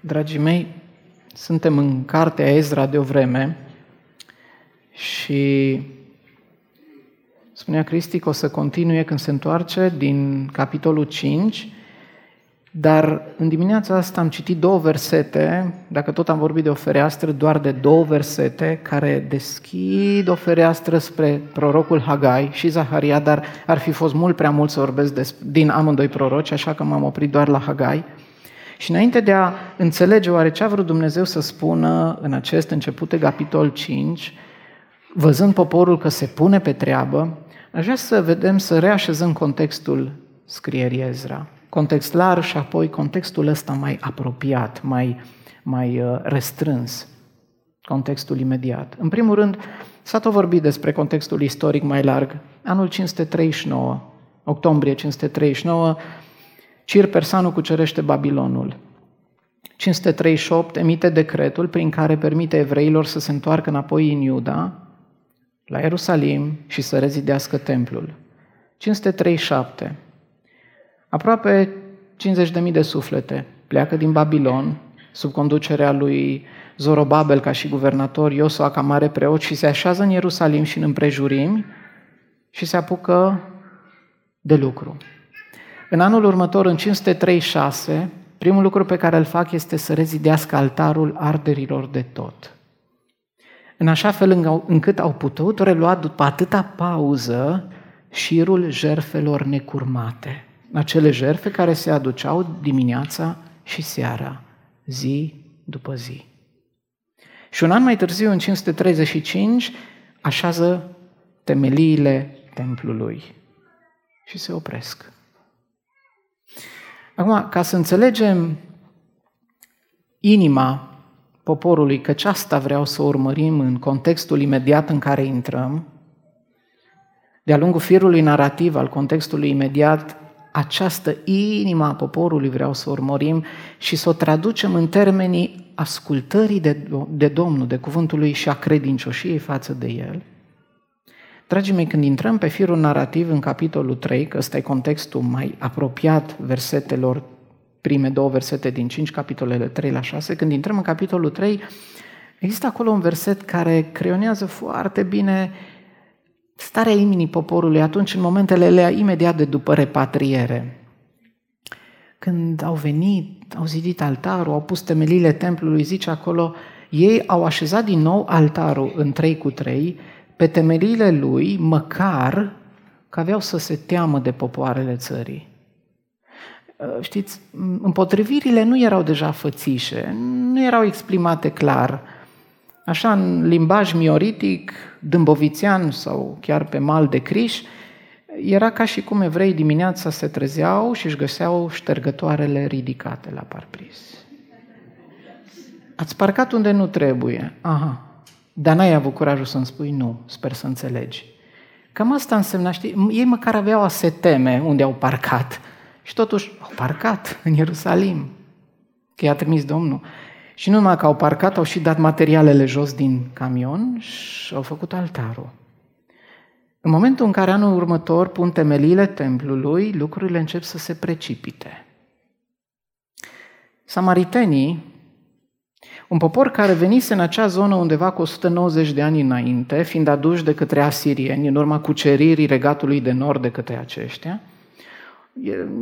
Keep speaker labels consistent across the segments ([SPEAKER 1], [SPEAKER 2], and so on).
[SPEAKER 1] Dragii mei, suntem în cartea Ezra de o vreme și spunea Cristi că o să continue când se întoarce din capitolul 5, dar în dimineața asta am citit două versete, dacă tot am vorbit de o fereastră, doar de două versete care deschid o fereastră spre prorocul Hagai și Zaharia, dar ar fi fost mult prea mult să vorbesc din amândoi proroci, așa că m-am oprit doar la Hagai. Și înainte de a înțelege oare ce a vrut Dumnezeu să spună în acest început de capitol 5, văzând poporul că se pune pe treabă, aș vrea să vedem, să reașezăm contextul scrierii Ezra. Context larg și apoi contextul ăsta mai apropiat, mai, mai uh, restrâns, contextul imediat. În primul rând, s-a tot vorbit despre contextul istoric mai larg. Anul 539, octombrie 539, Cir Persanu cucerește Babilonul. 538 emite decretul prin care permite evreilor să se întoarcă înapoi în Iuda, la Ierusalim și să rezidească templul. 537. Aproape 50.000 de suflete pleacă din Babilon sub conducerea lui Zorobabel ca și guvernator, Iosua ca mare preot și se așează în Ierusalim și în împrejurimi și se apucă de lucru. În anul următor, în 536, primul lucru pe care îl fac este să rezidească altarul arderilor de tot. În așa fel încât au putut relua după atâta pauză șirul jerfelor necurmate. Acele jerfe care se aduceau dimineața și seara, zi după zi. Și un an mai târziu, în 535, așează temeliile templului și se opresc. Acum, ca să înțelegem inima poporului, căci asta vreau să urmărim în contextul imediat în care intrăm, de-a lungul firului narrativ al contextului imediat, această inima a poporului vreau să urmărim și să o traducem în termenii ascultării de, de Domnul, de cuvântul lui și a credincioșiei față de El. Dragii mei, când intrăm pe firul narrativ în capitolul 3, că ăsta e contextul mai apropiat versetelor, prime două versete din 5 capitolele 3 la 6, când intrăm în capitolul 3, există acolo un verset care creionează foarte bine starea inimii poporului atunci în momentele alea imediat de după repatriere. Când au venit, au zidit altarul, au pus temelile templului, zice acolo, ei au așezat din nou altarul în 3 cu 3 pe temeliile lui, măcar că aveau să se teamă de popoarele țării. Uh, știți, împotrivirile nu erau deja fățișe, nu erau exprimate clar. Așa, în limbaj mioritic, dâmbovițean sau chiar pe mal de criș, era ca și cum evrei dimineața se trezeau și își găseau ștergătoarele ridicate la parbriz. Ați parcat unde nu trebuie. Aha, dar n-ai avut curajul să-mi spui nu, sper să înțelegi. Cam asta însemna, știi, ei măcar aveau a se teme unde au parcat. Și totuși au parcat în Ierusalim, că i-a trimis Domnul. Și nu numai că au parcat, au și dat materialele jos din camion și au făcut altarul. În momentul în care anul următor pun temeliile templului, lucrurile încep să se precipite. Samaritenii un popor care venise în acea zonă undeva cu 190 de ani înainte, fiind aduși de către asirieni, în urma cuceririi regatului de nord de către aceștia,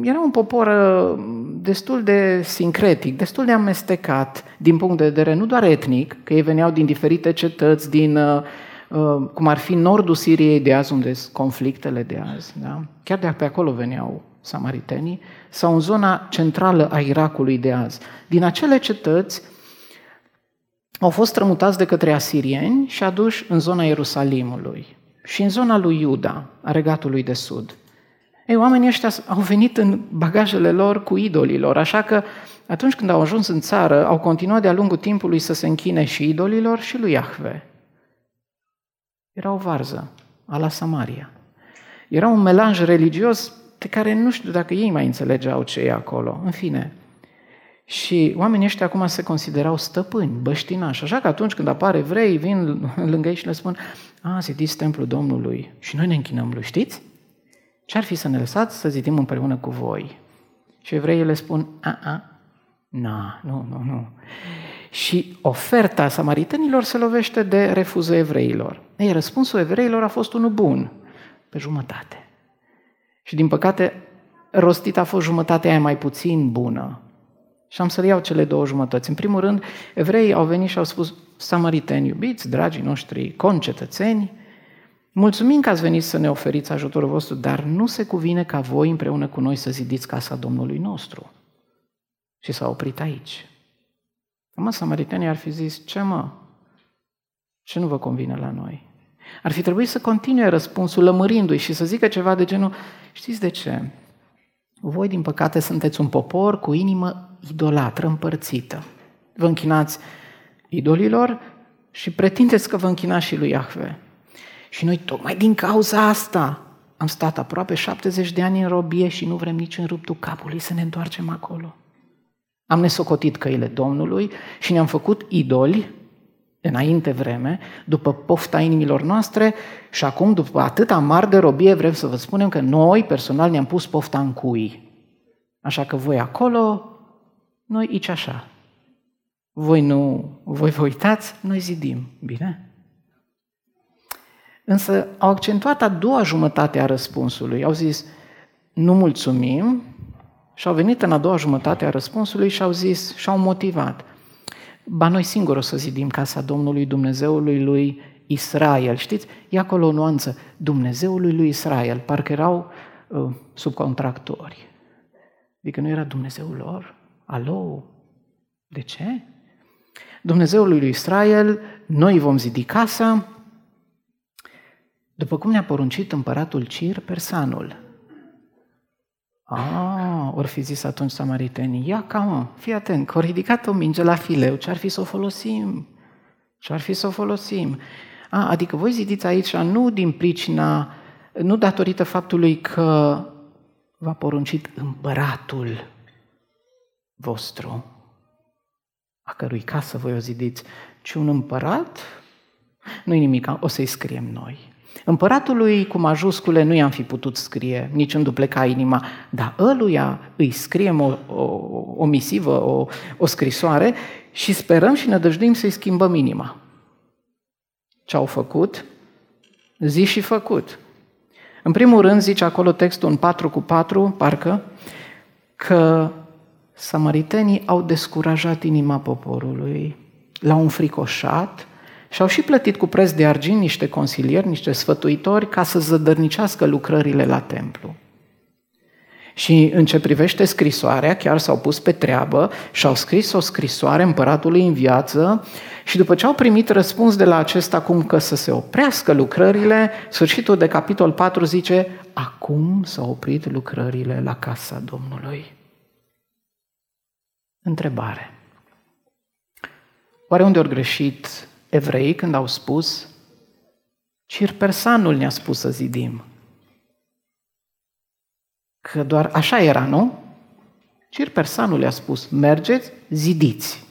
[SPEAKER 1] era un popor uh, destul de sincretic, destul de amestecat din punct de vedere nu doar etnic, că ei veneau din diferite cetăți, din, uh, uh, cum ar fi nordul Siriei de azi, unde sunt conflictele de azi, da? chiar de pe acolo veneau samaritenii, sau în zona centrală a Irakului de azi. Din acele cetăți, au fost strămutați de către asirieni și aduși în zona Ierusalimului și în zona lui Iuda, a regatului de sud. Ei, oamenii ăștia au venit în bagajele lor cu idolilor, așa că atunci când au ajuns în țară, au continuat de-a lungul timpului să se închine și idolilor și lui Iahve. Era o varză, a la Samaria. Era un melanj religios de care nu știu dacă ei mai înțelegeau ce e acolo. În fine, și oamenii ăștia acum se considerau stăpâni, băștinași. Așa că atunci când apare evrei, vin lângă ei și le spun, a, zidiți templul Domnului și noi ne închinăm lui, știți? Ce ar fi să ne lăsați să zidim împreună cu voi? Și evreii le spun, a, a, Na, nu, nu, nu. Și oferta samaritenilor se lovește de refuzul evreilor. Ei, răspunsul evreilor a fost unul bun, pe jumătate. Și din păcate, rostit a fost jumătatea aia mai puțin bună. Și am să le iau cele două jumătăți. În primul rând, evreii au venit și au spus, samariteni iubiți, dragii noștri concetățeni, mulțumim că ați venit să ne oferiți ajutorul vostru, dar nu se cuvine ca voi împreună cu noi să zidiți casa Domnului nostru. Și s-a oprit aici. Mă, samaritenii ar fi zis, ce mă? Ce nu vă convine la noi? Ar fi trebuit să continue răspunsul lămărindu-i și să zică ceva de genul, știți de ce? Voi, din păcate, sunteți un popor cu inimă idolatră, împărțită. Vă închinați idolilor și pretindeți că vă închinați și lui Iahve. Și noi, tocmai din cauza asta, am stat aproape 70 de ani în robie și nu vrem nici în ruptul capului să ne întoarcem acolo. Am nesocotit căile Domnului și ne-am făcut idoli înainte vreme, după pofta inimilor noastre și acum, după atâta mari de robie, vrem să vă spunem că noi, personal, ne-am pus pofta în cui. Așa că voi acolo, noi aici așa. Voi nu, voi vă uitați, noi zidim. Bine? Însă au accentuat a doua jumătate a răspunsului. Au zis, nu mulțumim, și au venit în a doua jumătate a răspunsului și au zis, și au motivat. Ba noi singuri o să zidim casa Domnului Dumnezeului lui Israel. Știți, e acolo o nuanță. Dumnezeului lui Israel. Parcă erau uh, subcontractori. Adică nu era Dumnezeul lor. Alo? De ce? Dumnezeul lui Israel, noi vom zidi casa, după cum ne-a poruncit împăratul Cir Persanul. Ah, ori fi zis atunci samaritenii, ia ca mă, fii atent, că au ridicat o minge la fileu, ce-ar fi să o folosim? Ce-ar fi să o folosim? A, adică voi zidiți aici nu din pricina, nu datorită faptului că v-a poruncit împăratul vostru, a cărui casă voi o zidiți, ci un împărat? Nu-i nimic, o să-i scriem noi. Împăratului cu majuscule nu i-am fi putut scrie, nici în dupleca inima, dar ăluia îi scriem o, o, o misivă, o, o scrisoare și sperăm și ne dăjduim să-i schimbăm inima. Ce au făcut? Zi și făcut. În primul rând, zice acolo textul în 4 cu 4, parcă, că samaritenii au descurajat inima poporului, l-au înfricoșat, și au și plătit cu preț de argint niște consilieri, niște sfătuitori, ca să zădărnicească lucrările la templu. Și în ce privește scrisoarea, chiar s-au pus pe treabă și au scris o scrisoare împăratului în viață și după ce au primit răspuns de la acesta cum că să se oprească lucrările, sfârșitul de capitol 4 zice, acum s-au oprit lucrările la casa Domnului. Întrebare. Oare unde au greșit evrei când au spus Cirpersanul ne-a spus să zidim. Că doar așa era, nu? Cirpersanul le-a spus, mergeți, zidiți.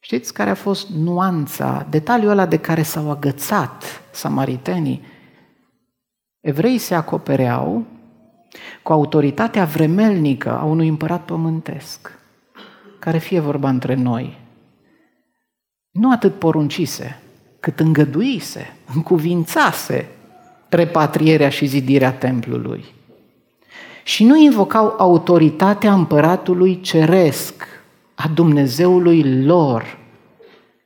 [SPEAKER 1] Știți care a fost nuanța, detaliul ăla de care s-au agățat samaritenii? Evreii se acopereau cu autoritatea vremelnică a unui împărat pământesc, care fie vorba între noi, nu atât poruncise, cât îngăduise, încuvințase repatrierea și zidirea templului. Și nu invocau autoritatea împăratului ceresc, a Dumnezeului lor,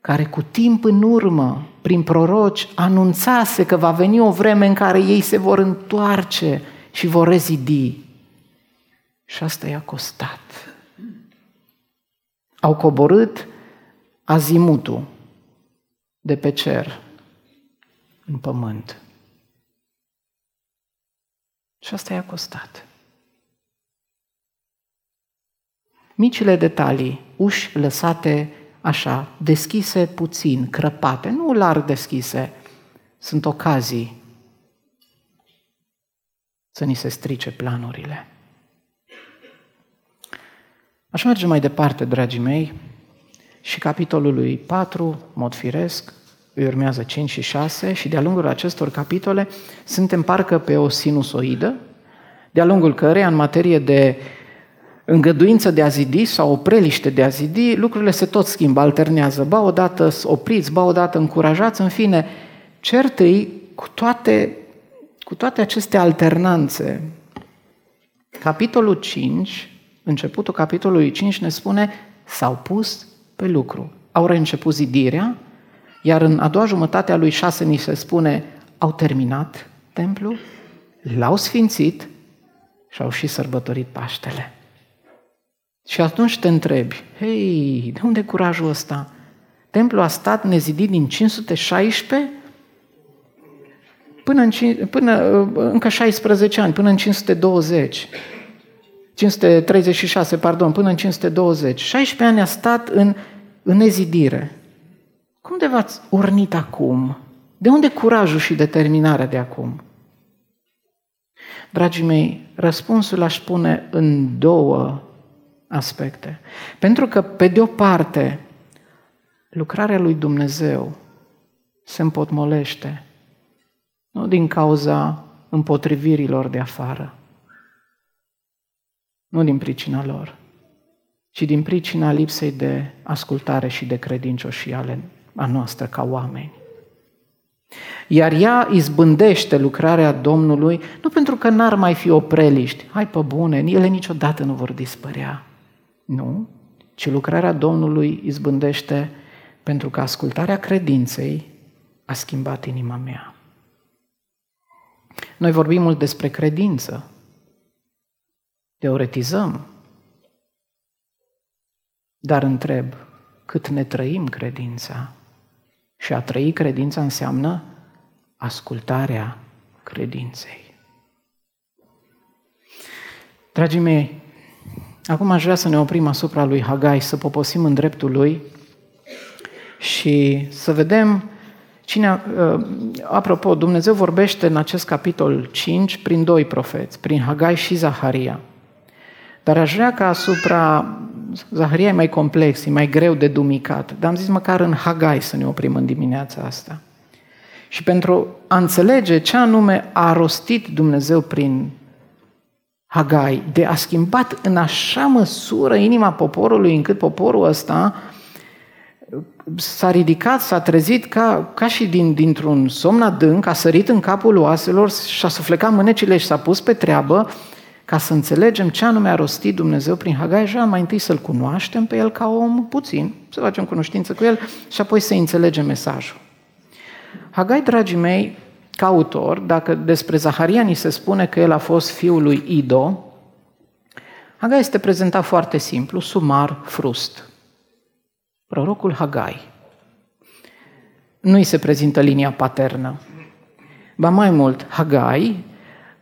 [SPEAKER 1] care cu timp în urmă, prin proroci, anunțase că va veni o vreme în care ei se vor întoarce și vor rezidi. Și asta i-a costat. Au coborât azimutul de pe cer în pământ. Și asta i-a costat. Micile detalii, uși lăsate așa, deschise puțin, crăpate, nu larg deschise, sunt ocazii să ni se strice planurile. Aș merge mai departe, dragii mei, și capitolului 4, mod firesc, îi urmează 5 și 6 și de-a lungul acestor capitole suntem parcă pe o sinusoidă, de-a lungul căreia, în materie de îngăduință de a zidi sau o preliște de a zidi, lucrurile se tot schimbă, alternează. Ba odată opriți, ba odată încurajați, în fine, certăi cu toate, cu toate aceste alternanțe. Capitolul 5, începutul capitolului 5 ne spune s-au pus pe lucru. Au reînceput zidirea, iar în a doua jumătate a lui 6 ni se spune au terminat templul, l-au sfințit și au și sărbătorit Paștele. Și atunci te întrebi, hei, de unde curajul ăsta? Templul a stat nezidit din 516 până în, până, încă 16 ani, până în 520. 536, pardon, până în 520. 16 ani a stat în, în nezidire. Cum de v-ați urnit acum? De unde curajul și determinarea de acum? Dragii mei, răspunsul aș pune în două aspecte. Pentru că, pe de o parte, lucrarea lui Dumnezeu se împotmolește, nu din cauza împotrivirilor de afară, nu din pricina lor, ci din pricina lipsei de ascultare și de credincioșie ale a noastră ca oameni. Iar ea izbândește lucrarea Domnului, nu pentru că n-ar mai fi opreliști, hai pe bune, ele niciodată nu vor dispărea. Nu, ci lucrarea Domnului izbândește pentru că ascultarea credinței a schimbat inima mea. Noi vorbim mult despre credință, teoretizăm, dar întreb, cât ne trăim credința? Și a trăi credința înseamnă ascultarea credinței. Dragii mei, acum aș vrea să ne oprim asupra lui Hagai, să poposim în dreptul lui și să vedem cine... Uh, apropo, Dumnezeu vorbește în acest capitol 5 prin doi profeți, prin Hagai și Zaharia. Dar aș vrea ca asupra Zaharia e mai complex, e mai greu de dumicat, dar am zis măcar în Hagai să ne oprim în dimineața asta. Și pentru a înțelege ce anume a rostit Dumnezeu prin Hagai, de a schimbat în așa măsură inima poporului, încât poporul ăsta s-a ridicat, s-a trezit ca, ca și din, dintr-un somn adânc, a sărit în capul oaselor și a suflecat mânecile și s-a pus pe treabă ca să înțelegem ce anume a rostit Dumnezeu prin Hagai, și mai întâi să-L cunoaștem pe El ca om puțin, să facem cunoștință cu El și apoi să înțelegem mesajul. Hagai, dragii mei, ca autor, dacă despre Zaharia ni se spune că el a fost fiul lui Ido, Hagai este prezentat foarte simplu, sumar, frust. Prorocul Hagai. Nu îi se prezintă linia paternă. Ba mai mult, Hagai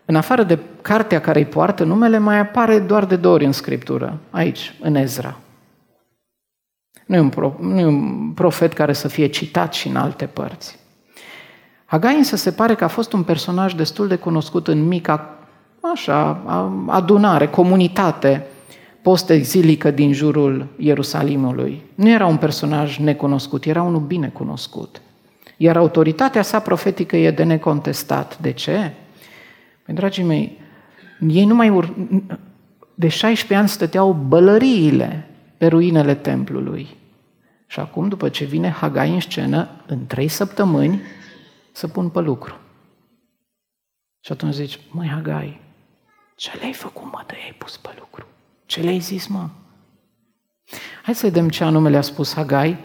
[SPEAKER 1] în afară de cartea care îi poartă numele, mai apare doar de două ori în Scriptură, aici, în Ezra. Nu e, un pro, nu e un profet care să fie citat și în alte părți. Hagai însă se pare că a fost un personaj destul de cunoscut în mica, așa, adunare, comunitate post-exilică din jurul Ierusalimului. Nu era un personaj necunoscut, era unul bine cunoscut. Iar autoritatea sa profetică e de necontestat. De ce? Păi, dragii mei, ei nu mai ur... De 16 ani stăteau bălăriile pe ruinele templului. Și acum, după ce vine Hagai în scenă, în trei săptămâni, să pun pe lucru. Și atunci zici, măi Hagai, ce le-ai făcut, mă, de ai pus pe lucru? Ce le-ai zis, mă? Hai să vedem ce anume le-a spus Hagai.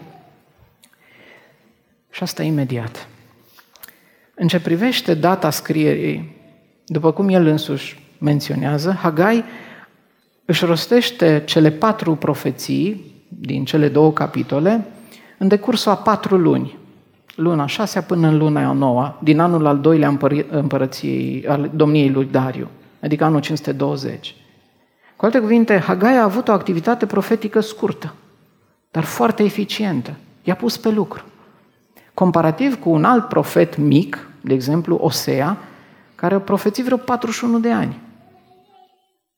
[SPEAKER 1] Și asta imediat. În ce privește data scrierii după cum el însuși menționează, Hagai își rostește cele patru profeții din cele două capitole în decursul a patru luni, luna șasea până în luna a noua, din anul al doilea împărăției, al domniei lui Dariu, adică anul 520. Cu alte cuvinte, Hagai a avut o activitate profetică scurtă, dar foarte eficientă. I-a pus pe lucru. Comparativ cu un alt profet mic, de exemplu Osea, care a profețit vreo 41 de ani.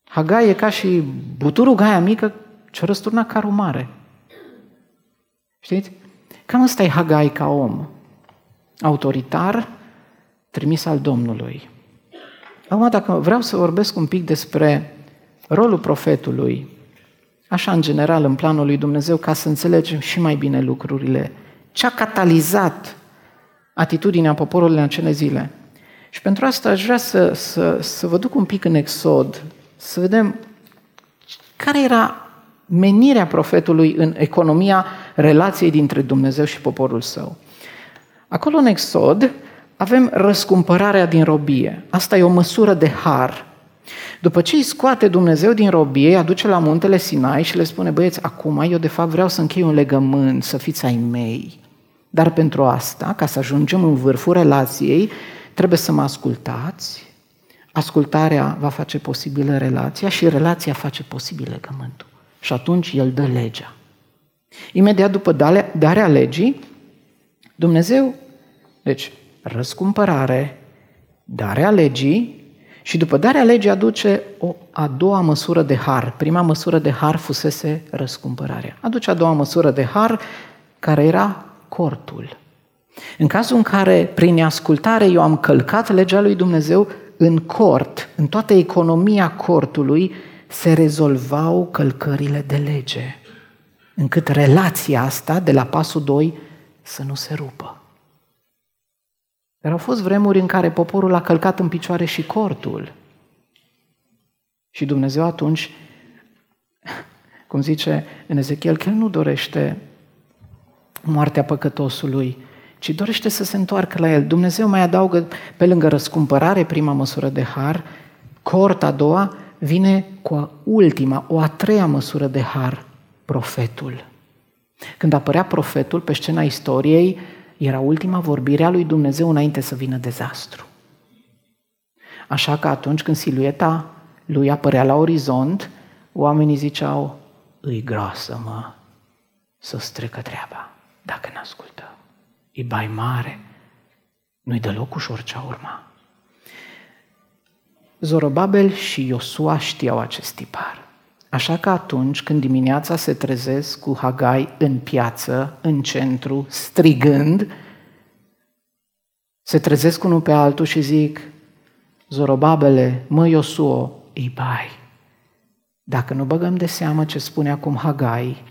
[SPEAKER 1] Hagai e ca și buturul gaia mică ce-o răsturna carul mare. Știți? Cam ăsta e Hagai ca om. Autoritar, trimis al Domnului. Acum, dacă vreau să vorbesc un pic despre rolul profetului, așa în general în planul lui Dumnezeu, ca să înțelegem și mai bine lucrurile, ce a catalizat atitudinea poporului în acele zile. Și pentru asta aș vrea să, să, să vă duc un pic în exod, să vedem care era menirea profetului în economia relației dintre Dumnezeu și poporul său. Acolo în exod avem răscumpărarea din robie. Asta e o măsură de har. După ce îi scoate Dumnezeu din robie, îi aduce la muntele Sinai și le spune, băieți, acum eu de fapt vreau să închei un legământ, să fiți ai mei. Dar pentru asta, ca să ajungem în vârful relației, trebuie să mă ascultați, ascultarea va face posibilă relația și relația face posibil legământul. Și atunci el dă legea. Imediat după darea legii, Dumnezeu, deci răscumpărare, darea legii și după darea legii aduce o a doua măsură de har. Prima măsură de har fusese răscumpărarea. Aduce a doua măsură de har care era cortul. În cazul în care prin ascultare eu am călcat legea lui Dumnezeu, în cort, în toată economia cortului, se rezolvau călcările de lege, încât relația asta de la pasul 2 să nu se rupă. Dar au fost vremuri în care poporul a călcat în picioare și cortul. Și Dumnezeu atunci, cum zice în Ezechiel, că El nu dorește moartea păcătosului, ci dorește să se întoarcă la el. Dumnezeu mai adaugă, pe lângă răscumpărare, prima măsură de har, cort a doua, vine cu ultima, o a treia măsură de har, profetul. Când apărea profetul pe scena istoriei, era ultima vorbire a lui Dumnezeu înainte să vină dezastru. Așa că atunci când silueta lui apărea la orizont, oamenii ziceau, îi groasă, mă, să-ți trecă treaba, dacă ne ascultă. E bai mare, nu-i deloc ușor ce urma. Zorobabel și Iosua știau acest tipar. Așa că atunci când dimineața se trezesc cu Hagai în piață, în centru, strigând, se trezesc unul pe altul și zic, Zorobabele, mă Iosuo, îi bai. Dacă nu băgăm de seamă ce spune acum Hagai,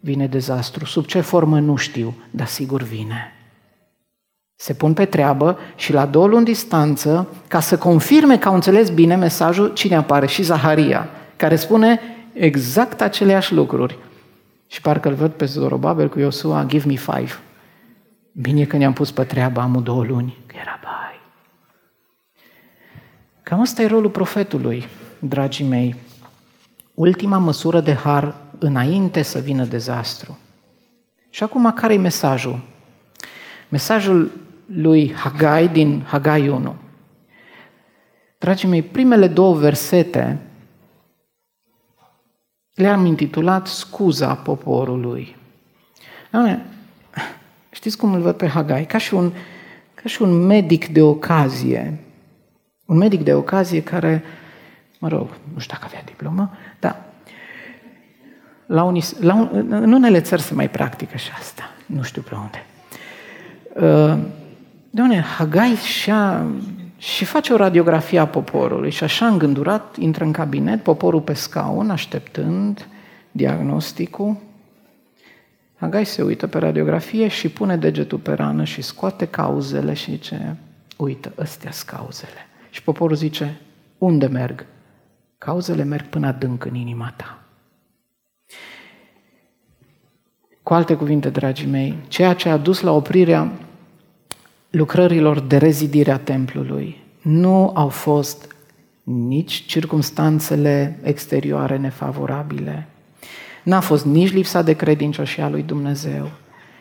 [SPEAKER 1] vine dezastru. Sub ce formă nu știu, dar sigur vine. Se pun pe treabă și la două luni distanță, ca să confirme că au înțeles bine mesajul, cine apare? Și Zaharia, care spune exact aceleași lucruri. Și parcă îl văd pe Zorobabel cu Iosua, give me five. Bine că ne-am pus pe treabă, am două luni, că era bai. Cam asta e rolul profetului, dragii mei. Ultima măsură de har înainte să vină dezastru. Și acum, care e mesajul? Mesajul lui Hagai din Hagai 1. Dragii mei, primele două versete le-am intitulat Scuza poporului. Doamne, știți cum îl văd pe Hagai? Ca și, un, ca și un medic de ocazie. Un medic de ocazie care, mă rog, nu știu dacă avea diplomă, dar la, unii, la un, în unele țări se mai practică și asta. Nu știu pe unde. Uh, Doamne, Hagai și-a, și face o radiografie a poporului și așa îngândurat intră în cabinet, poporul pe scaun, așteptând diagnosticul. Hagai se uită pe radiografie și pune degetul pe rană și scoate cauzele și zice, uită, ăstea sunt cauzele. Și poporul zice, unde merg? Cauzele merg până adânc în inima ta. Cu alte cuvinte, dragii mei, ceea ce a dus la oprirea lucrărilor de rezidire a templului nu au fost nici circumstanțele exterioare nefavorabile, n-a fost nici lipsa de credincioșie a lui Dumnezeu,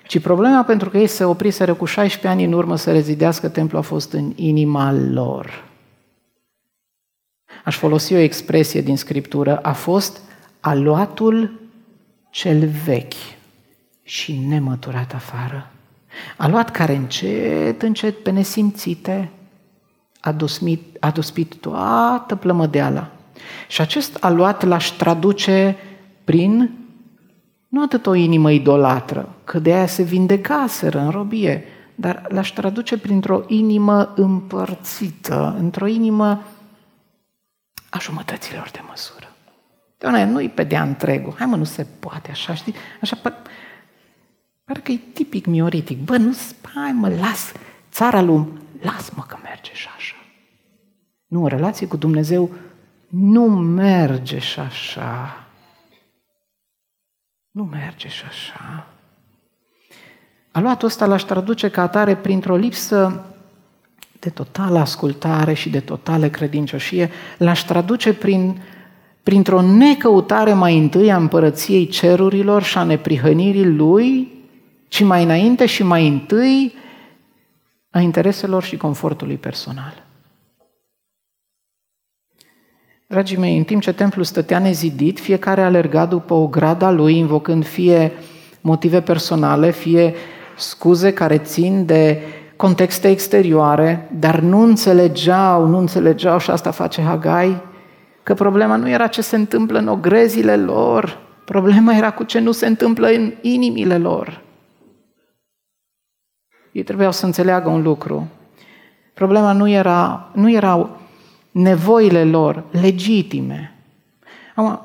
[SPEAKER 1] ci problema pentru că ei se opriseră cu 16 ani în urmă să rezidească templul a fost în inima lor. Aș folosi o expresie din Scriptură, a fost aluatul cel vechi și nemăturat afară. A luat care încet, încet, pe nesimțite, a, dusmit, a duspit toată plămădeala. Și acest aluat l-aș traduce prin nu atât o inimă idolatră, că de aia se vindecaseră în robie, dar l-aș traduce printr-o inimă împărțită, într-o inimă a jumătăților de măsură. Doamne, nu-i pe de întregul. Hai mă, nu se poate așa, știi? Așa, par, parcă e tipic mioritic. Bă, nu, hai mă, las țara lui, las-mă că merge și așa. Nu, în relație cu Dumnezeu nu merge și așa. Nu merge și așa. Aluatul ăsta l-aș traduce ca atare printr-o lipsă de totală ascultare și de totală credincioșie, l-aș traduce prin, printr-o necăutare mai întâi a împărăției cerurilor și a neprihănirii lui, ci mai înainte și mai întâi a intereselor și confortului personal. Dragii mei, în timp ce templul stătea nezidit, fiecare alerga după o grada lui, invocând fie motive personale, fie scuze care țin de contexte exterioare, dar nu înțelegeau, nu înțelegeau și asta face Hagai, că problema nu era ce se întâmplă în ogrezile lor, problema era cu ce nu se întâmplă în inimile lor. Ei trebuiau să înțeleagă un lucru. Problema nu, era, nu erau nevoile lor legitime. Acum,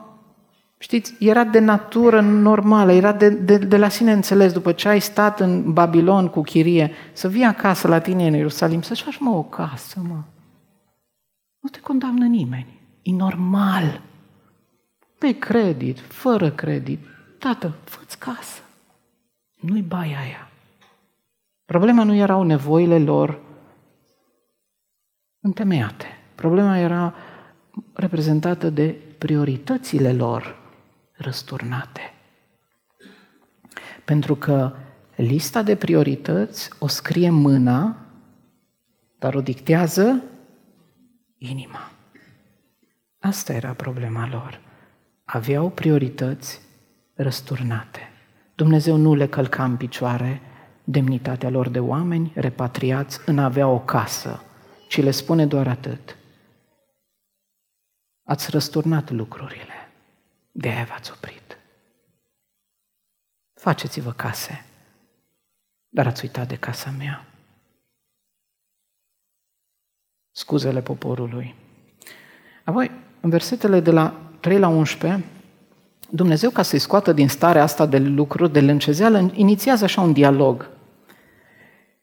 [SPEAKER 1] știți, era de natură normală, era de, de, de la sine înțeles, după ce ai stat în Babilon cu chirie, să vii acasă la tine în Ierusalim, să-și faci, mă, o casă, mă. Nu te condamnă nimeni. E normal. Pe credit, fără credit. Tată, fă-ți casă. Nu-i baia aia. Problema nu erau nevoile lor întemeiate. Problema era reprezentată de prioritățile lor răsturnate. Pentru că lista de priorități o scrie mâna, dar o dictează inima. Asta era problema lor. Aveau priorități răsturnate. Dumnezeu nu le călca în picioare demnitatea lor de oameni repatriați în a avea o casă, ci le spune doar atât. Ați răsturnat lucrurile, de aia v-ați oprit. Faceți-vă case, dar ați uitat de casa mea. Scuzele poporului. Apoi, în versetele de la 3 la 11, Dumnezeu, ca să-i scoată din starea asta de lucru, de lâncezeală, inițiază așa un dialog.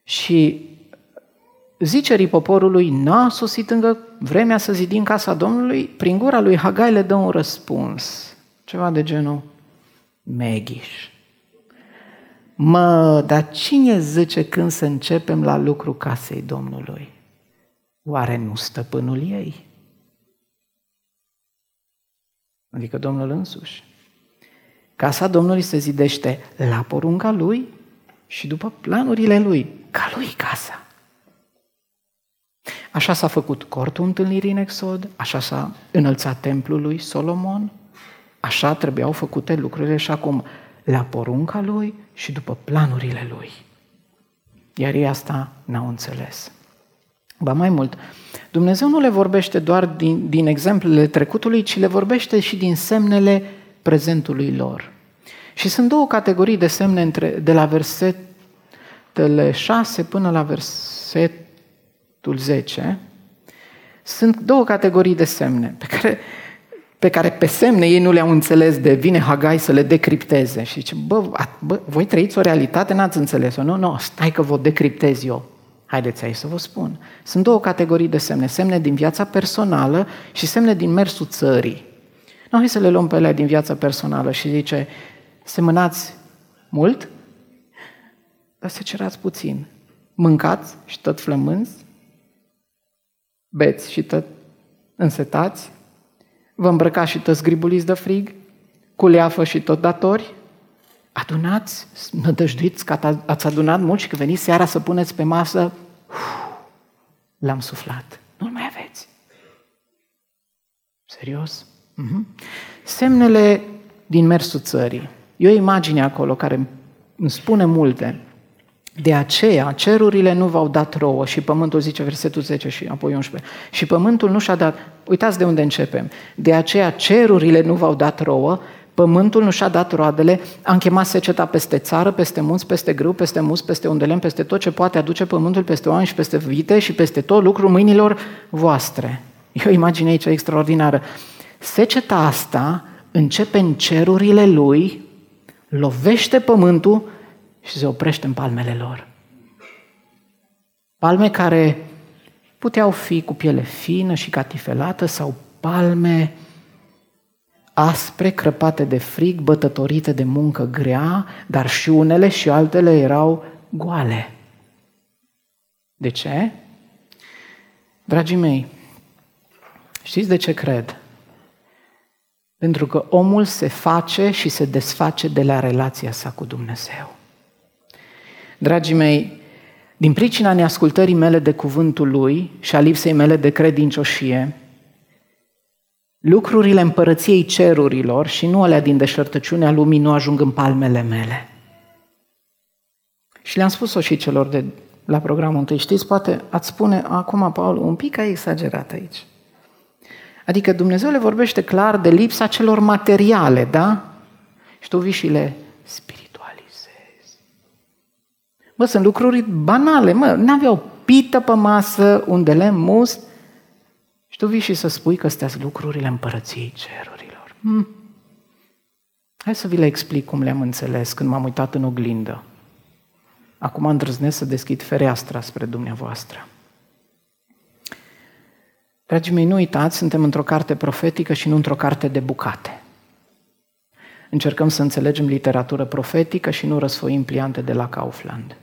[SPEAKER 1] Și zicerii poporului n-a sosit încă vremea să zidim casa Domnului, prin gura lui Hagai le dă un răspuns. Ceva de genul Meghiș. Mă, dar cine zice când să începem la lucru casei Domnului? Oare nu stăpânul ei? Adică Domnul însuși. Casa Domnului se zidește la porunca lui și după planurile lui, ca lui casa. Așa s-a făcut cortul întâlnirii în Exod, așa s-a înălțat templul lui Solomon, așa trebuiau făcute lucrurile și acum la porunca lui și după planurile lui. Iar ei asta n-au înțeles. Ba mai mult, Dumnezeu nu le vorbește doar din, din exemplele trecutului, ci le vorbește și din semnele prezentului lor. Și sunt două categorii de semne între, de la versetele 6 până la verset versetul 10, sunt două categorii de semne pe care, pe care pe semne ei nu le-au înțeles de vine Hagai să le decripteze. Și zice, bă, bă voi trăiți o realitate, n-ați înțeles-o. Nu, nu, stai că vă decriptez eu. Haideți aici să vă spun. Sunt două categorii de semne. Semne din viața personală și semne din mersul țării. Nu, hai să le luăm pe alea din viața personală și zice, semănați mult, dar se cerați puțin. Mâncați și tot flămânzi, beți și tot însetați, vă îmbrăcați și tot zgribuliți de frig, cu leafă și tot datori, adunați, nădăjduiți că ați adunat mult și că veniți seara să puneți pe masă, uf, l-am suflat. Nu-l mai aveți. Serios? Mm-hmm. Semnele din mersul țării. E o imagine acolo care îmi spune multe. De aceea, cerurile nu v-au dat rouă și pământul, zice versetul 10 și apoi 11, și pământul nu și-a dat, uitați de unde începem, de aceea cerurile nu v-au dat rouă, pământul nu și-a dat roadele, a închemat seceta peste țară, peste munți, peste grâu, peste mus, peste undelem, peste tot ce poate aduce pământul, peste oameni și peste vite și peste tot lucrul mâinilor voastre. E o imagine aici extraordinară. Seceta asta începe în cerurile lui, lovește pământul și se oprește în palmele lor. Palme care puteau fi cu piele fină și catifelată sau palme aspre, crăpate de frig, bătătorite de muncă grea, dar și unele și altele erau goale. De ce? Dragii mei, știți de ce cred? Pentru că omul se face și se desface de la relația sa cu Dumnezeu. Dragii mei, din pricina neascultării mele de cuvântul lui și a lipsei mele de credincioșie, lucrurile împărăției cerurilor și nu alea din deșertăciunea lumii nu ajung în palmele mele. Și le-am spus-o și celor de la programul întâi. Știți, poate ați spune, acum, Paul, un pic ai exagerat aici. Adică Dumnezeu le vorbește clar de lipsa celor materiale, da? Și tu vii și le spiritualizezi. Bă, sunt lucruri banale, mă, n-aveau pită pe masă, un de lemn must, și tu vii și să spui că astea lucrurile împărăției cerurilor. Hmm. Hai să vi le explic cum le-am înțeles când m-am uitat în oglindă. Acum îndrăznesc să deschid fereastra spre dumneavoastră. Dragii mei, nu uitați, suntem într-o carte profetică și nu într-o carte de bucate. Încercăm să înțelegem literatură profetică și nu răsfoim pliante de la Kaufland,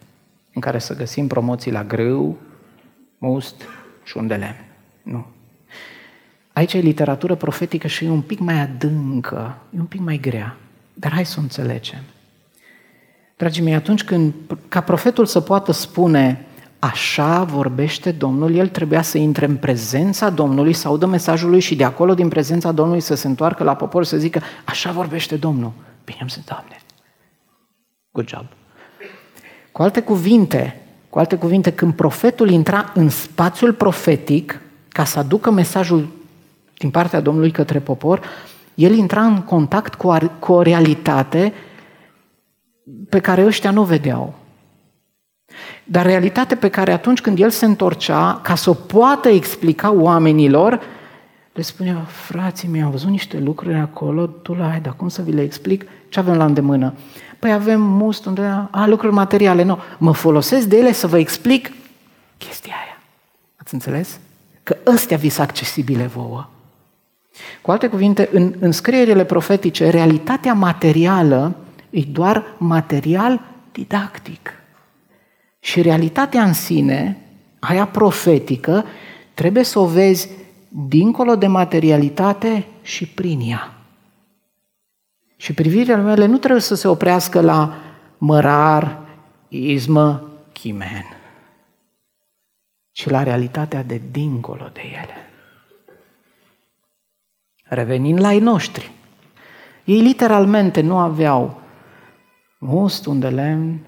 [SPEAKER 1] în care să găsim promoții la grâu, must și un de lemn. Nu. Aici e literatură profetică și e un pic mai adâncă, e un pic mai grea. Dar hai să o înțelegem. Dragii mei, atunci când, ca profetul să poată spune așa vorbește Domnul, el trebuia să intre în prezența Domnului, să audă mesajul lui și de acolo, din prezența Domnului, să se întoarcă la popor și să zică, așa vorbește Domnul. Bine am zis, Doamne. Good job. Cu alte cuvinte, cu alte cuvinte, când profetul intra în spațiul profetic, ca să aducă mesajul din partea Domnului către popor, el intra în contact cu, cu o realitate pe care ăștia nu vedeau. Dar realitate pe care atunci când el se întorcea, ca să o poată explica oamenilor, le spunea, frații mei, am văzut niște lucruri acolo, tu la ai, dar cum să vi le explic? Ce avem la îndemână? Păi avem must unde, a, lucruri materiale, nu. Mă folosesc de ele să vă explic chestia aia. Ați înțeles? Că ăstea vi sunt accesibile vouă. Cu alte cuvinte, în, în scrierile profetice, realitatea materială e doar material didactic. Și realitatea în sine, aia profetică, trebuie să o vezi dincolo de materialitate și prin ea. Și privirea mele nu trebuie să se oprească la mărar, izmă, chimen, ci la realitatea de dincolo de ele. Revenind la ei noștri, ei literalmente nu aveau must, un de lemn,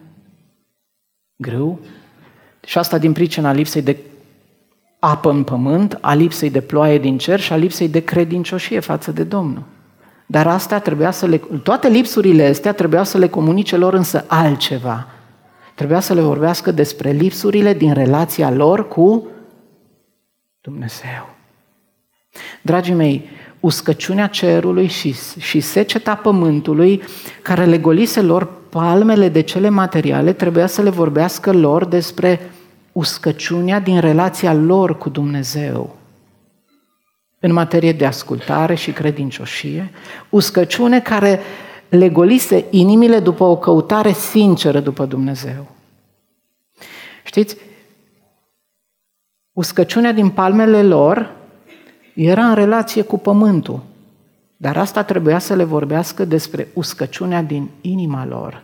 [SPEAKER 1] grâu. Și asta din pricina lipsei de apă în pământ, a lipsei de ploaie din cer și a lipsei de credincioșie față de Domnul. Dar astea trebuia să le, toate lipsurile astea trebuia să le comunice lor însă altceva. Trebuia să le vorbească despre lipsurile din relația lor cu Dumnezeu. Dragii mei, uscăciunea cerului și, și seceta pământului, care le golise lor palmele de cele materiale, trebuia să le vorbească lor despre uscăciunea din relația lor cu Dumnezeu. În materie de ascultare și credincioșie, uscăciune care le golise inimile după o căutare sinceră după Dumnezeu. Știți, uscăciunea din palmele lor era în relație cu pământul, dar asta trebuia să le vorbească despre uscăciunea din inima lor,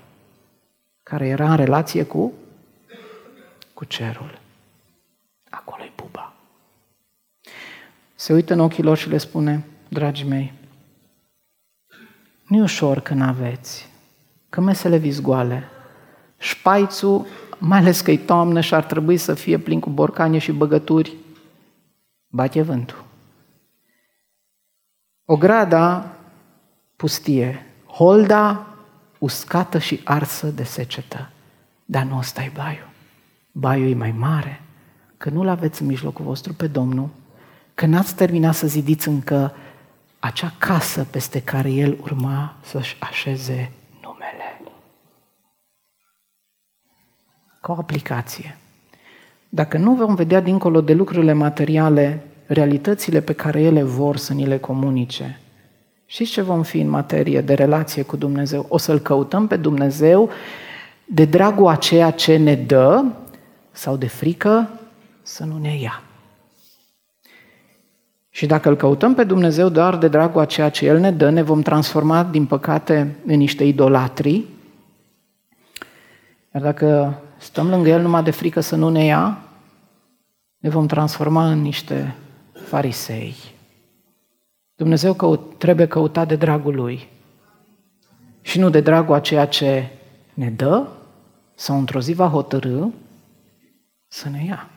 [SPEAKER 1] care era în relație cu, cu cerul. Acolo e buba. Se uită în ochii lor și le spune, dragii mei, nu e ușor când aveți, că mesele vi goale. Șpaițul, mai ales că e toamnă și ar trebui să fie plin cu borcane și băgături, bate vântul. O grada pustie, holda uscată și arsă de secetă. Dar nu ăsta e baiul. Baiul e mai mare, că nu-l aveți în mijlocul vostru pe Domnul, că n-ați terminat să zidiți încă acea casă peste care el urma să-și așeze numele. Ca o aplicație. Dacă nu vom vedea dincolo de lucrurile materiale realitățile pe care ele vor să ni le comunice, știți ce vom fi în materie de relație cu Dumnezeu? O să-L căutăm pe Dumnezeu de dragul a ceea ce ne dă sau de frică să nu ne ia. Și dacă îl căutăm pe Dumnezeu doar de dragul a ceea ce El ne dă, ne vom transforma, din păcate, în niște idolatrii. Iar dacă stăm lângă El numai de frică să nu ne ia, ne vom transforma în niște farisei. Dumnezeu căut, trebuie căutat de dragul Lui și nu de dragul a ceea ce ne dă sau într-o zi va hotărâ să ne ia.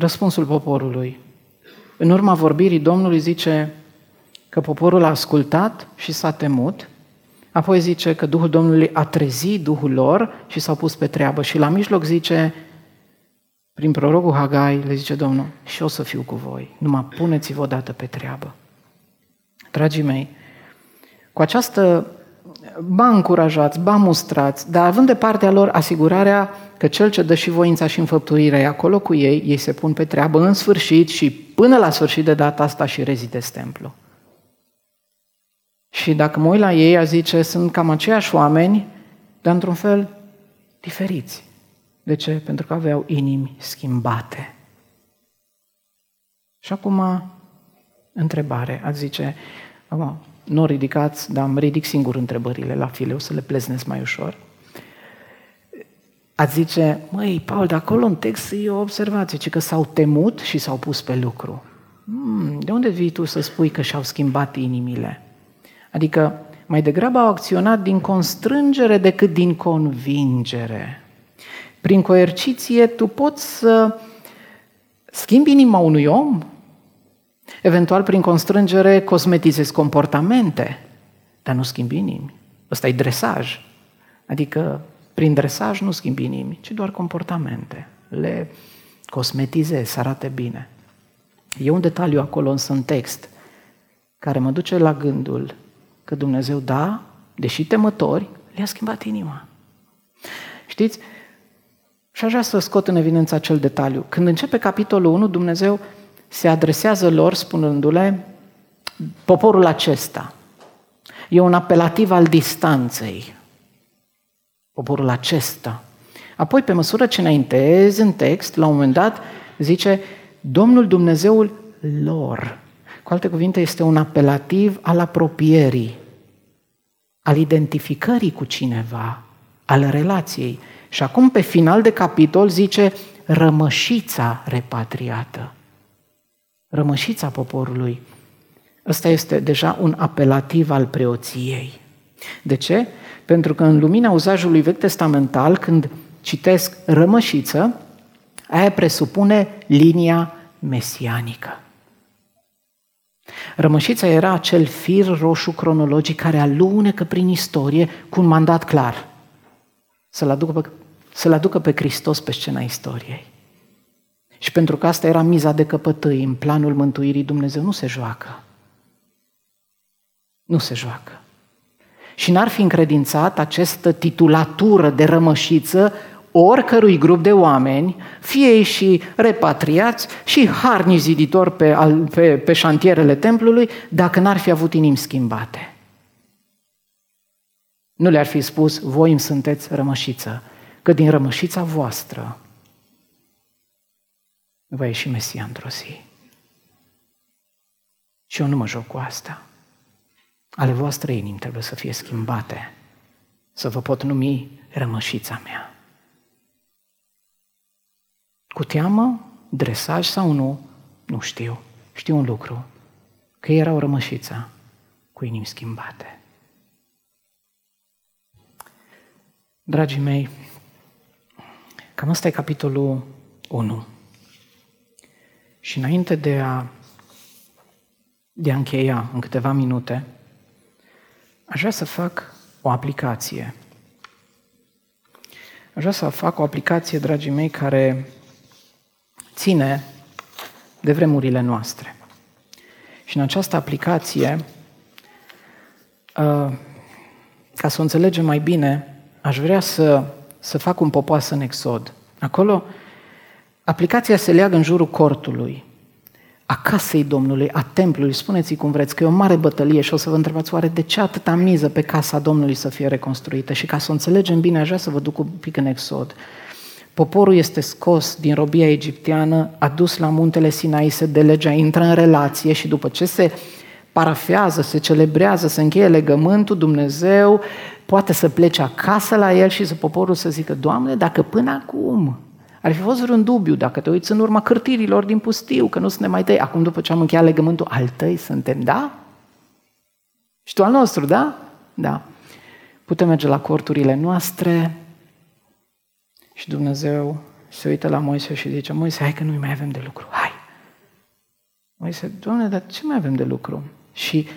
[SPEAKER 1] Răspunsul poporului. În urma vorbirii Domnului zice că poporul a ascultat și s-a temut, apoi zice că Duhul Domnului a trezit Duhul lor și s-au pus pe treabă și la mijloc zice, prin prorocul Hagai, le zice Domnul, și o să fiu cu voi, numai puneți-vă odată pe treabă. Dragii mei, cu această ba încurajați, ba mustrați, dar având de partea lor asigurarea că cel ce dă și voința și înfăptuirea e acolo cu ei, ei se pun pe treabă în sfârșit și până la sfârșit de data asta și rezidez templu. Și dacă mă uit la ei, aș zice, sunt cam aceiași oameni, dar într-un fel diferiți. De ce? Pentru că aveau inimi schimbate. Și acum, întrebare. Ați zice, nu ridicați, dar îmi ridic singur întrebările la file, o să le pleznesc mai ușor. Ați zice, măi, Paul, de acolo în text e o observație, ci că s-au temut și s-au pus pe lucru. Hmm, de unde vii tu să spui că și-au schimbat inimile? Adică, mai degrabă au acționat din constrângere decât din convingere. Prin coerciție, tu poți să schimbi inima unui om, eventual prin constrângere cosmetizezi comportamente, dar nu schimbi inimi. Ăsta e dresaj. Adică prin dresaj nu schimbi inimi, ci doar comportamente. Le cosmetizezi, să arate bine. E un detaliu acolo însă în text care mă duce la gândul că Dumnezeu, da, deși temători, le-a schimbat inima. Știți? Și aș vrea să scot în evidență acel detaliu. Când începe capitolul 1, Dumnezeu se adresează lor spunându-le poporul acesta. E un apelativ al distanței poporul acesta. Apoi, pe măsură ce înaintezi în text, la un moment dat, zice Domnul Dumnezeul lor. Cu alte cuvinte, este un apelativ al apropierii, al identificării cu cineva, al relației. Și acum, pe final de capitol, zice rămășița repatriată. Rămășița poporului. Ăsta este deja un apelativ al preoției. De ce? Pentru că în lumina uzajului vechi testamental, când citesc rămășiță, aia presupune linia mesianică. Rămășița era acel fir roșu cronologic care alunecă prin istorie cu un mandat clar. Să-l aducă pe, să-l aducă pe Hristos pe scena istoriei. Și pentru că asta era miza de căpătâi în planul mântuirii Dumnezeu, nu se joacă. Nu se joacă și n-ar fi încredințat această titulatură de rămășiță oricărui grup de oameni, fie ei și repatriați și harni ziditori pe, pe, pe șantierele templului, dacă n-ar fi avut inimi schimbate. Nu le-ar fi spus, voi îmi sunteți rămășiță, că din rămășița voastră va ieși Mesia într-o zi. Și eu nu mă joc cu asta ale voastre inimi trebuie să fie schimbate, să vă pot numi rămășița mea. Cu teamă, dresaj sau nu, nu știu. Știu un lucru, că erau rămășița cu inimi schimbate. Dragii mei, cam asta e capitolul 1. Și înainte de a, de a încheia în câteva minute, Aș vrea să fac o aplicație. Aș Aș vrea să fac o aplicație, dragii mei, care ține de vremurile noastre. Și în această aplicație, uh, ca să o înțelegem mai bine, aș vrea să, să fac un popoas în exod. Acolo, aplicația se leagă în jurul cortului, a casei Domnului, a templului. Spuneți-i cum vreți, că e o mare bătălie și o să vă întrebați oare de ce atâta miză pe casa Domnului să fie reconstruită. Și ca să o înțelegem bine, aș vrea să vă duc un pic în exod. Poporul este scos din robia egipteană, adus la muntele Sinai, se delegea, intră în relație și după ce se parafează, se celebrează, se încheie legământul, Dumnezeu poate să plece acasă la el și să poporul să zică, Doamne, dacă până acum ar fi fost vreun dubiu, dacă te uiți în urma cârtirilor din pustiu, că nu suntem mai tăi, acum după ce am încheiat legământul, al tăi suntem, da? Și tu al nostru, da? Da. Putem merge la corturile noastre, și Dumnezeu se uită la Moise și zice, Moise, hai că nu mai avem de lucru, hai. Moise, Doamne, dar ce mai avem de lucru? Și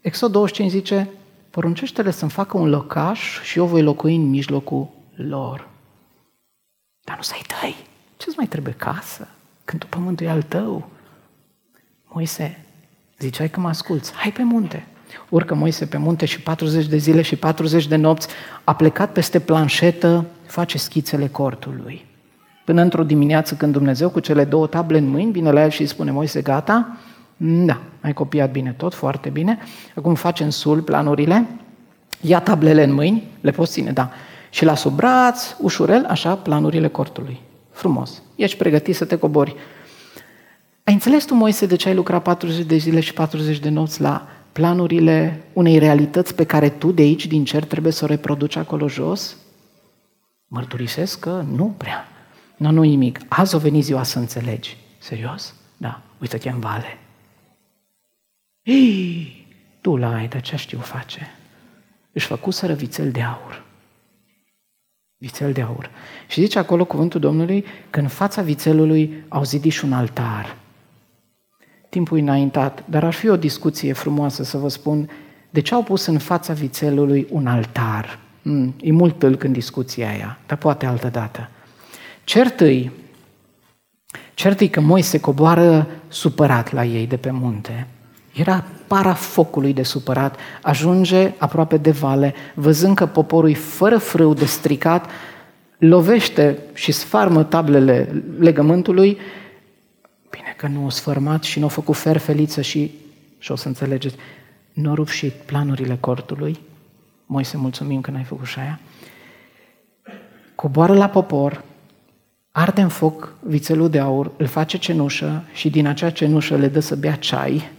[SPEAKER 1] Exod 25 zice, poruncește-le să-mi facă un locaș și eu voi locui în mijlocul lor. Dar nu să-i tăi. Ce-ți mai trebuie casă? Când tu pământul e al tău. Moise, ziceai că mă asculți, hai pe munte. Urcă Moise pe munte și 40 de zile și 40 de nopți, a plecat peste planșetă face schițele cortului. Până într-o dimineață când Dumnezeu cu cele două table în mâini vine la el și îi spune, Moise, gata? Da, ai copiat bine tot, foarte bine. Acum face în sul planurile, ia tablele în mâini, le poți ține, da. Și la sub braț, ușurel, așa, planurile cortului. Frumos. Ești pregătit să te cobori. Ai înțeles tu, Moise, de ce ai lucrat 40 de zile și 40 de nopți la planurile unei realități pe care tu de aici, din cer, trebuie să o reproduci acolo jos? Mărturisesc că nu prea. Nu, nu nimic. Azi o veni ziua să înțelegi. Serios? Da. Uită-te în vale. Ei, tu la ai, dar ce știu face? Își făcuseră vițel de aur. Vițel de aur. Și zice acolo cuvântul Domnului că în fața vițelului au zidit și un altar. Timpul înaintat, dar ar fi o discuție frumoasă să vă spun de ce au pus în fața vițelului un altar. Mm, e mult tâlc în discuția aia, dar poate altă dată. Cert-i, cert că Moise coboară supărat la ei de pe munte. Era para focului de supărat, ajunge aproape de vale, văzând că poporul e fără frâu de stricat, lovește și sfarmă tablele legământului, bine că nu o sfărmat și nu a făcut ferfeliță și, și o să înțelegeți, nu a rupt și planurile cortului, Moise, mulțumim că n-ai făcut și aia. Coboară la popor, arde în foc vițelul de aur, îl face cenușă și din acea cenușă le dă să bea ceai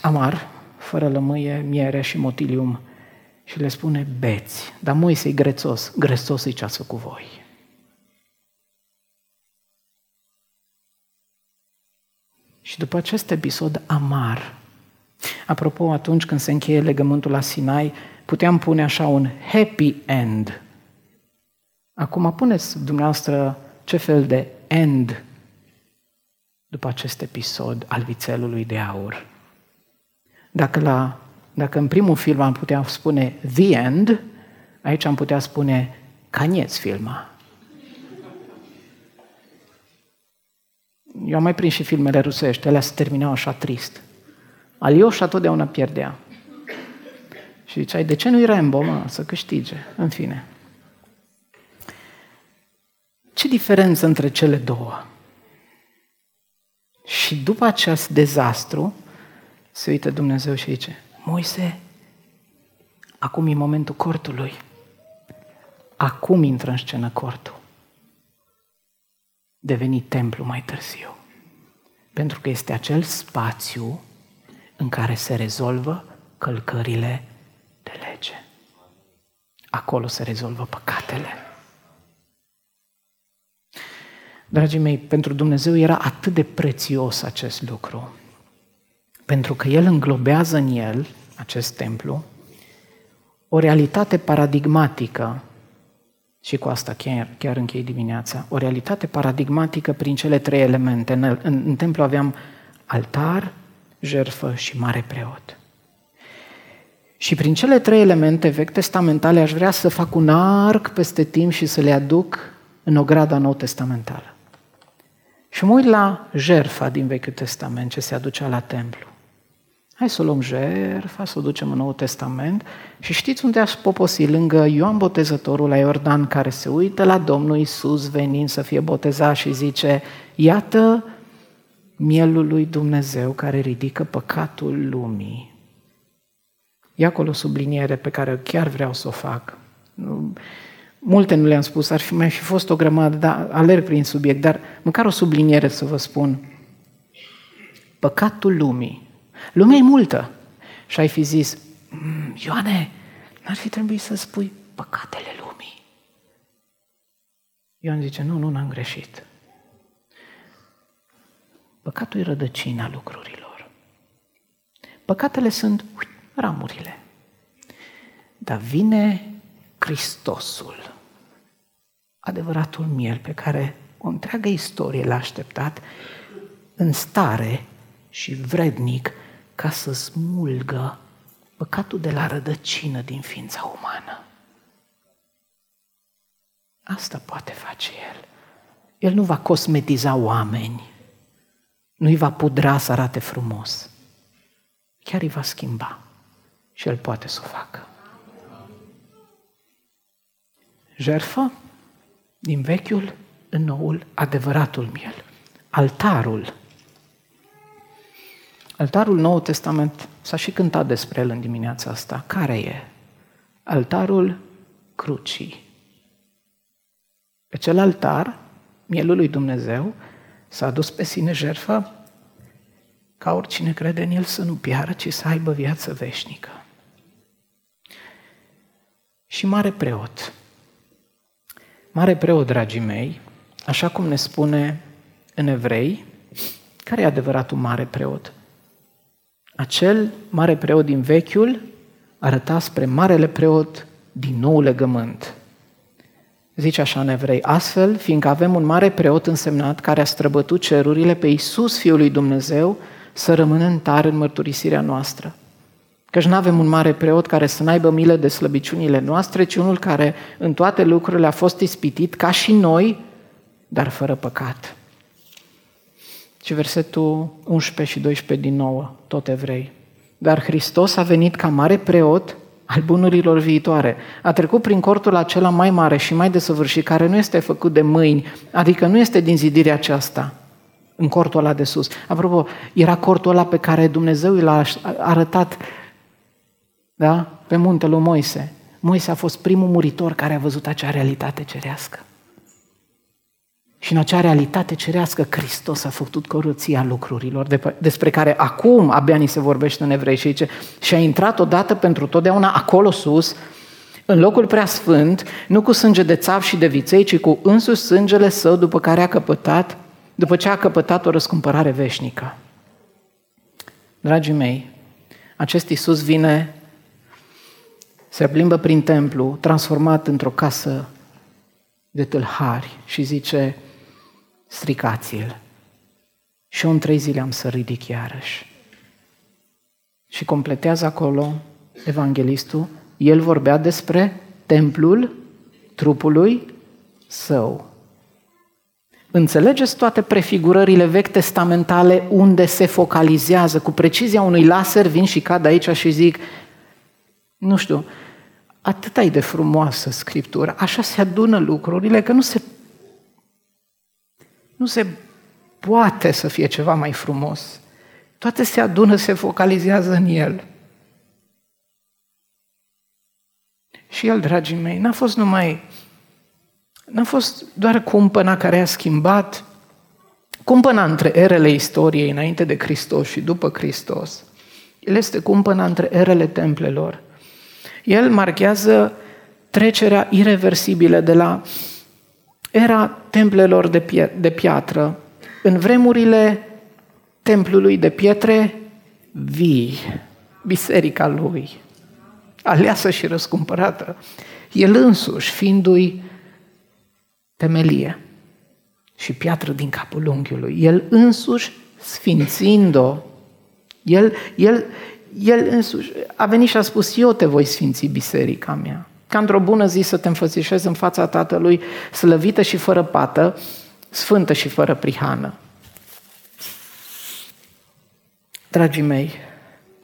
[SPEAKER 1] amar, fără lămâie, miere și motilium și le spune beți. Dar Moise e grețos, grețos e ce ați făcut voi. Și după acest episod amar, Apropo, atunci când se încheie legământul la Sinai, puteam pune așa un happy end. Acum puneți dumneavoastră ce fel de end după acest episod al vițelului de aur. Dacă, la, dacă în primul film am putea spune the end, aici am putea spune canieț filma. Eu am mai prins și filmele rusești, alea se terminau așa trist. Alioșa totdeauna pierdea. Și ziceai, de ce nu-i Rambo, mă, să câștige? În fine. Ce diferență între cele două? Și după acest dezastru, se uită Dumnezeu și zice, Moise, acum e momentul cortului. Acum intră în scenă cortul. Deveni templu mai târziu. Pentru că este acel spațiu în care se rezolvă călcările de lege. Acolo se rezolvă păcatele. Dragii mei, pentru Dumnezeu era atât de prețios acest lucru, pentru că El înglobează în El, acest templu, o realitate paradigmatică, și cu asta chiar, chiar închei dimineața, o realitate paradigmatică prin cele trei elemente. În, în, în templu aveam altar, jerfă și mare preot. Și prin cele trei elemente vechi testamentale aș vrea să fac un arc peste timp și să le aduc în ograda nou testamentală. Și mă uit la jerfa din Vechiul Testament ce se aducea la templu. Hai să o luăm jerfa, să o ducem în Noul Testament și știți unde aș poposi? Lângă Ioan Botezătorul la Iordan care se uită la Domnul Isus venind să fie botezat și zice Iată mielul lui Dumnezeu care ridică păcatul lumii. E acolo o subliniere pe care chiar vreau să o fac. Multe nu le-am spus, ar fi mai fi fost o grămadă, dar alerg prin subiect, dar măcar o subliniere să vă spun. Păcatul lumii. Lumea e multă. Și ai fi zis, mm, Ioane, n-ar fi trebuit să spui păcatele lumii. Ioan zice, nu, nu, n-am greșit. Păcatul e rădăcina lucrurilor. Păcatele sunt ui, ramurile. Dar vine Hristosul, adevăratul miel pe care o întreagă istorie l-a așteptat în stare și vrednic ca să smulgă păcatul de la rădăcină din ființa umană. Asta poate face El. El nu va cosmetiza oameni, nu îi va pudra să arate frumos. Chiar îi va schimba și El poate să o facă. Jerfa din vechiul în noul adevăratul miel. Altarul. Altarul Nou Testament s-a și cântat despre el în dimineața asta. Care e? Altarul crucii. Pe cel altar, mielul lui Dumnezeu, s-a adus pe sine jertfă ca oricine crede în el să nu piară, ci să aibă viață veșnică. Și mare preot. Mare preot, dragii mei, așa cum ne spune în evrei, care e adevăratul mare preot? Acel mare preot din vechiul arăta spre marele preot din nou legământ. Zice așa în evrei, astfel, fiindcă avem un mare preot însemnat care a străbătut cerurile pe Iisus, Fiul lui Dumnezeu, să rămânem tare în mărturisirea noastră. Căci nu avem un mare preot care să n-aibă milă de slăbiciunile noastre, ci unul care în toate lucrurile a fost ispitit ca și noi, dar fără păcat. Și versetul 11 și 12 din nou, tot evrei. Dar Hristos a venit ca mare preot al bunurilor viitoare. A trecut prin cortul acela mai mare și mai desăvârșit, care nu este făcut de mâini, adică nu este din zidirea aceasta, în cortul ăla de sus. Apropo, era cortul ăla pe care Dumnezeu l-a arătat da? pe muntele lui Moise. Moise a fost primul muritor care a văzut acea realitate cerească. Și în acea realitate cerească, Hristos a făcut curăția lucrurilor, despre care acum abia ni se vorbește în evrei și zice, și a intrat odată pentru totdeauna acolo sus, în locul prea sfânt, nu cu sânge de țav și de viței, ci cu însuși sângele său după care a căpătat, după ce a căpătat o răscumpărare veșnică. Dragii mei, acest Iisus vine, se plimbă prin templu, transformat într-o casă de tâlhari și zice, stricați-l. Și eu în trei zile am să ridic iarăși. Și completează acolo evanghelistul, el vorbea despre templul trupului său. Înțelegeți toate prefigurările vechi testamentale unde se focalizează cu precizia unui laser, vin și cad aici și zic, nu știu, atât ai de frumoasă Scriptura, așa se adună lucrurile că nu se nu se poate să fie ceva mai frumos. Toate se adună, se focalizează în el. Și el, dragii mei, n-a fost numai, n-a fost doar cumpăna care a schimbat, cumpăna între erele istoriei înainte de Hristos și după Hristos. El este cumpăna între erele templelor. El marchează trecerea irreversibilă de la era templelor de, pie- de piatră. În vremurile templului de pietre vii, biserica lui, aleasă și răscumpărată, el însuși fiindu-i temelie și piatră din capul unghiului, el însuși sfințind-o, el, el, el însuși a venit și a spus, eu te voi sfinți biserica mea. Ca într-o bună zi să te înfățișezi în fața Tatălui, slăvită și fără pată, sfântă și fără prihană. Dragii mei,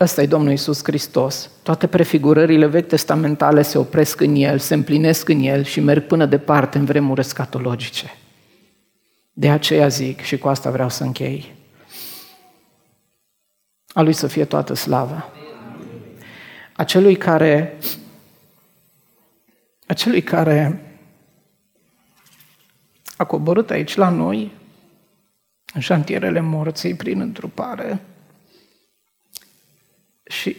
[SPEAKER 1] ăsta e Domnul Isus Hristos. Toate prefigurările vechi testamentale se opresc în El, se împlinesc în El și merg până departe în vremuri escatologice. De aceea zic, și cu asta vreau să închei, a Lui să fie toată slava. Acelui care, acelui care a coborât aici la noi, în șantierele morții, prin întrupare, și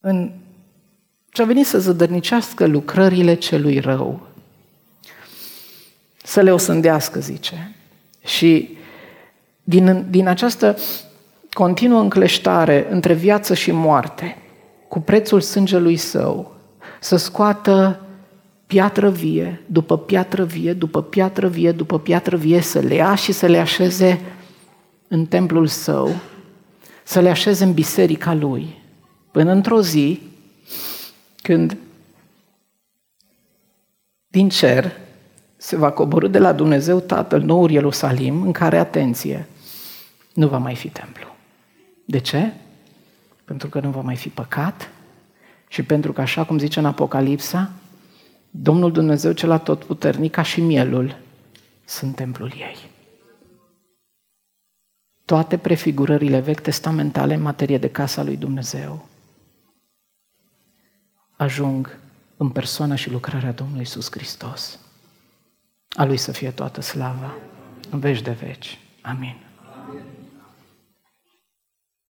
[SPEAKER 1] în ce a venit să zădărnicească lucrările celui rău, să le osândească, zice. Și din, din această continuă încleștare între viață și moarte, cu prețul sângelui său, să scoată piatră vie, după piatră vie, după piatră vie, după piatră vie, să le ia și să le așeze în templul său, să le așeze în biserica lui, până într-o zi, când din cer se va coborâ de la Dumnezeu Tatăl noul Ierusalim, în care, atenție, nu va mai fi templu. De ce? Pentru că nu va mai fi păcat și pentru că, așa cum zice în Apocalipsa, Domnul Dumnezeu cel atotputernic, ca și mielul, sunt templul ei. Toate prefigurările vechi testamentale în materie de casa lui Dumnezeu ajung în persoana și lucrarea Domnului Isus Hristos. A Lui să fie toată slava în veci de veci. Amin. Amin.